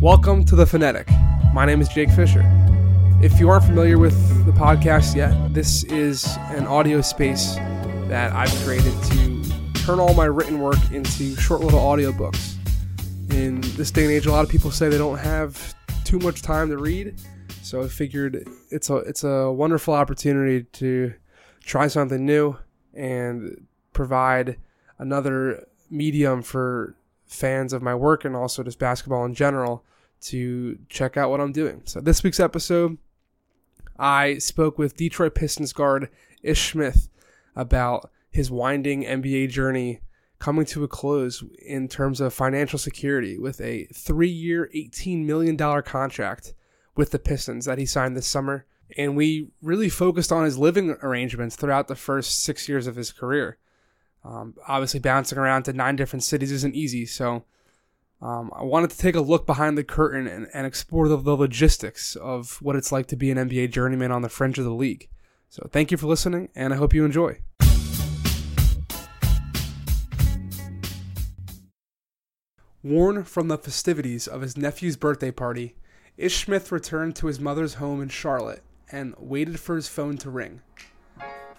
Welcome to The Phonetic. My name is Jake Fischer. If you aren't familiar with the podcast yet, this is an audio space that I've created to turn all my written work into short little audiobooks. In this day and age, a lot of people say they don't have too much time to read, so I figured it's a it's a wonderful opportunity to try something new and provide another medium for fans of my work and also just basketball in general to check out what I'm doing. So this week's episode, I spoke with Detroit Pistons guard Ish Smith about his winding NBA journey coming to a close in terms of financial security with a three-year, $18 million contract with the Pistons that he signed this summer. And we really focused on his living arrangements throughout the first six years of his career. Um, obviously, bouncing around to nine different cities isn't easy, so um, I wanted to take a look behind the curtain and, and explore the, the logistics of what it's like to be an NBA journeyman on the fringe of the league. So, thank you for listening, and I hope you enjoy. Worn from the festivities of his nephew's birthday party, Ish Smith returned to his mother's home in Charlotte and waited for his phone to ring.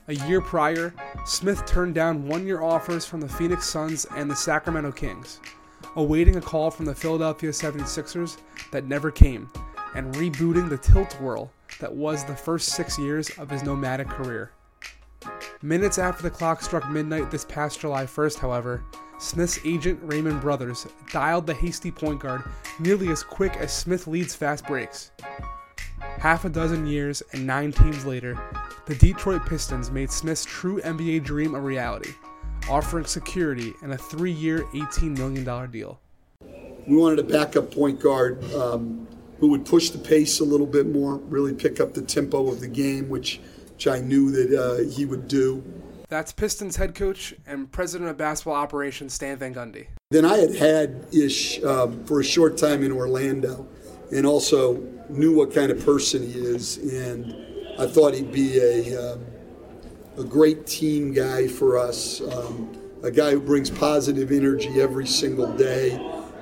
A year prior, Smith turned down one year offers from the Phoenix Suns and the Sacramento Kings, awaiting a call from the Philadelphia 76ers that never came, and rebooting the tilt whirl that was the first six years of his nomadic career. Minutes after the clock struck midnight this past July 1st, however, Smith's agent Raymond Brothers dialed the hasty point guard nearly as quick as Smith leads fast breaks. Half a dozen years and nine teams later, the Detroit Pistons made Smith's true NBA dream a reality, offering security and a three year, $18 million deal. We wanted a backup point guard um, who would push the pace a little bit more, really pick up the tempo of the game, which, which I knew that uh, he would do. That's Pistons head coach and president of basketball operations Stan Van Gundy. Then I had had Ish um, for a short time in Orlando and also knew what kind of person he is. And I thought he'd be a, um, a great team guy for us, um, a guy who brings positive energy every single day.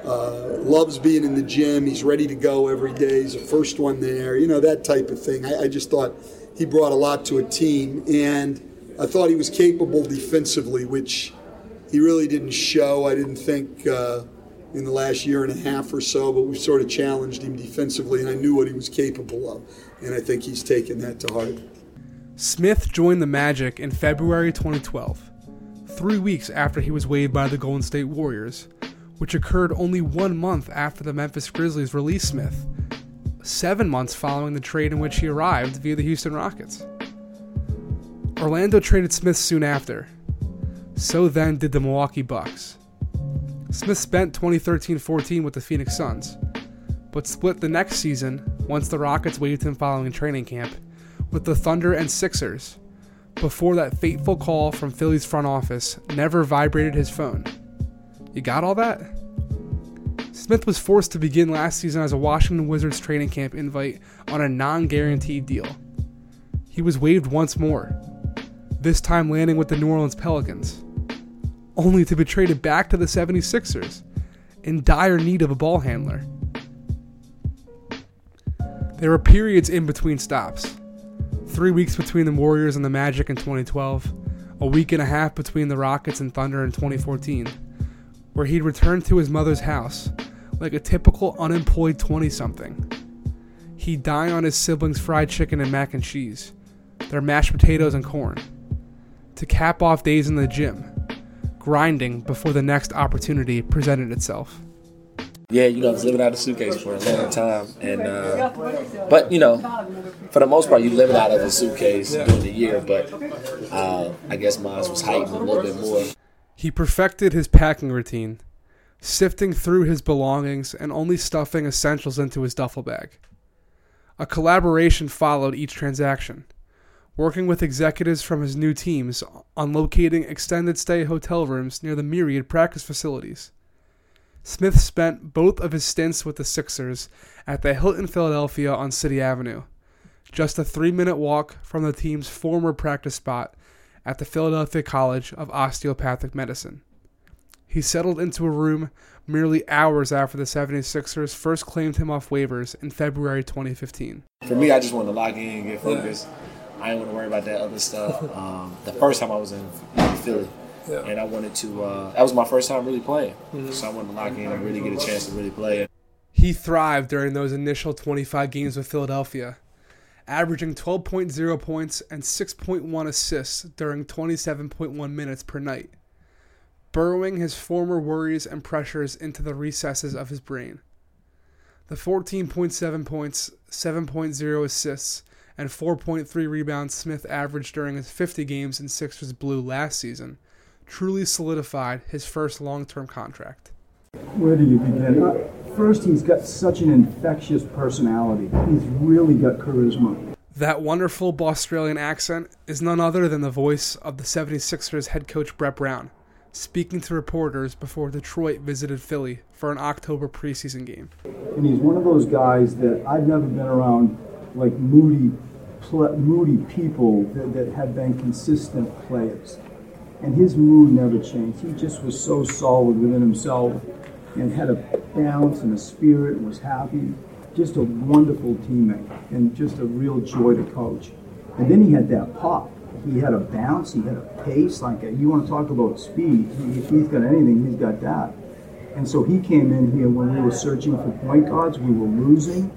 Uh, loves being in the gym. He's ready to go every day. He's the first one there. You know, that type of thing. I, I just thought he brought a lot to a team. And I thought he was capable defensively, which he really didn't show. I didn't think uh, in the last year and a half or so, but we sort of challenged him defensively, and I knew what he was capable of. And I think he's taken that to heart. Smith joined the Magic in February 2012, three weeks after he was waived by the Golden State Warriors, which occurred only one month after the Memphis Grizzlies released Smith, seven months following the trade in which he arrived via the Houston Rockets. Orlando traded Smith soon after. So then did the Milwaukee Bucks. Smith spent 2013 14 with the Phoenix Suns, but split the next season once the Rockets waived him following training camp with the Thunder and Sixers before that fateful call from Philly's front office never vibrated his phone. You got all that? Smith was forced to begin last season as a Washington Wizards training camp invite on a non guaranteed deal. He was waived once more, this time landing with the New Orleans Pelicans, only to be traded back to the 76ers in dire need of a ball handler. There were periods in between stops three weeks between the Warriors and the Magic in 2012, a week and a half between the Rockets and Thunder in 2014, where he'd returned to his mother's house like a typical unemployed 20 something. He'd dine on his siblings' fried chicken and mac and cheese, their mashed potatoes and corn, to cap off days in the gym, grinding before the next opportunity presented itself. Yeah, you know, I was living out of a suitcase for a long time, and uh, but you know, for the most part, you live out of a suitcase during the year. But uh, I guess mine was heightened a little bit more. He perfected his packing routine, sifting through his belongings and only stuffing essentials into his duffel bag. A collaboration followed each transaction, working with executives from his new teams on locating extended stay hotel rooms near the myriad practice facilities. Smith spent both of his stints with the Sixers at the Hilton Philadelphia on City Avenue, just a three minute walk from the team's former practice spot at the Philadelphia College of Osteopathic Medicine. He settled into a room merely hours after the 76ers first claimed him off waivers in February 2015. For me, I just wanted to lock in and get focused. I didn't want to worry about that other stuff. Um, the first time I was in, Philly, Yeah. and I wanted to. Uh, that was my first time really playing, so I wanted to lock in and really get a chance to really play. He thrived during those initial 25 games with Philadelphia, averaging 12.0 points and 6.1 assists during 27.1 minutes per night, burrowing his former worries and pressures into the recesses of his brain. The 14.7 points, 7.0 assists, and 4.3 rebounds Smith averaged during his 50 games in Sixers Blue last season truly solidified his first long term contract. Where do you begin? Uh, First, he's got such an infectious personality. He's really got charisma. That wonderful Australian accent is none other than the voice of the 76ers head coach Brett Brown, speaking to reporters before Detroit visited Philly for an October preseason game. And he's one of those guys that I've never been around, like moody, pl- moody people that, that have been consistent players. And his mood never changed. He just was so solid within himself and had a balance and a spirit and was happy. Just a wonderful teammate and just a real joy to coach. And then he had that pop. He had a bounce. He had a pace. Like a, you want to talk about speed? If he's got anything, he's got that. And so he came in here when we were searching for point guards. We were losing,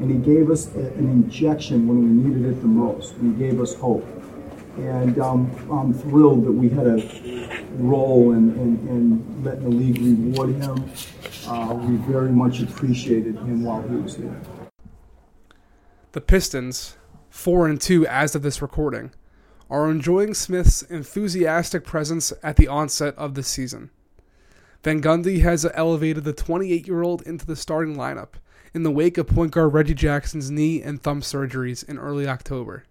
and he gave us a, an injection when we needed it the most. And he gave us hope. And um, I'm thrilled that we had a role in, in, in letting the league reward him. Uh, we very much appreciated him while he was here. The Pistons, 4 and 2 as of this recording, are enjoying Smith's enthusiastic presence at the onset of the season. Van Gundy has elevated the 28 year old into the starting lineup in the wake of point guard Reggie Jackson's knee and thumb surgeries in early October.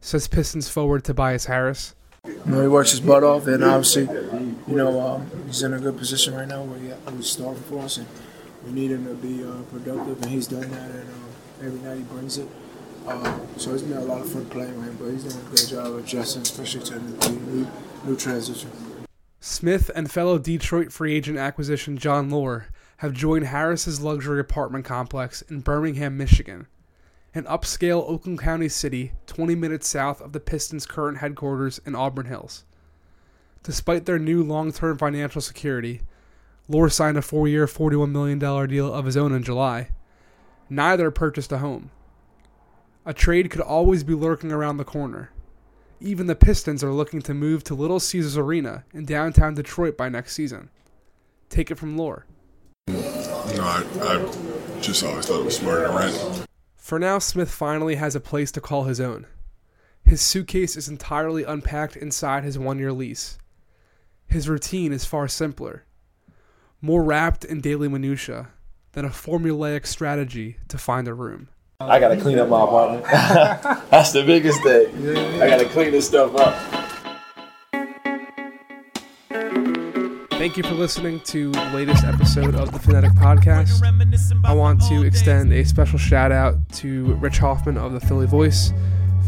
Says Pistons forward Tobias Harris. You know, he works his butt off, and obviously, you know, um, he's in a good position right now where he, he's starting for us, and we need him to be uh, productive, and he's done that, and uh, every night he brings it. Uh, so it's been a lot of fun playing with him, but he's doing a great job adjusting, especially to the new, new transition. Smith and fellow Detroit free agent acquisition Jon Leuer have joined Harris's luxury apartment complex in Birmingham, Michigan, an upscale Oakland County city 20 minutes south of the Pistons' current headquarters in Auburn Hills. Despite their new long term financial security, Leuer signed a four year, $41 million deal of his own in July. Neither purchased a home. A trade could always be lurking around the corner. Even the Pistons are looking to move to Little Caesars Arena in downtown Detroit by next season. Take it from Leuer. No, I, I just always thought it was smarter to rent. For now, Smith finally has a place to call his own. His suitcase is entirely unpacked inside his one year lease. His routine is far simpler, more wrapped in daily minutiae than a formulaic strategy to find a room. I gotta clean up my apartment. That's the biggest thing. I gotta clean this stuff up. Thank you for listening to the latest episode of the Phonetic Podcast. I want to extend a special shout out to Rich Hofmann of the Philly Voice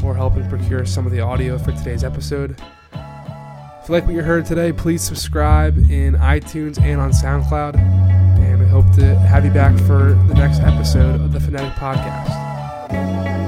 for helping procure some of the audio for today's episode. If you like what you heard today, please subscribe in iTunes and on SoundCloud. And we hope to have you back for the next episode of the Phonetic Podcast.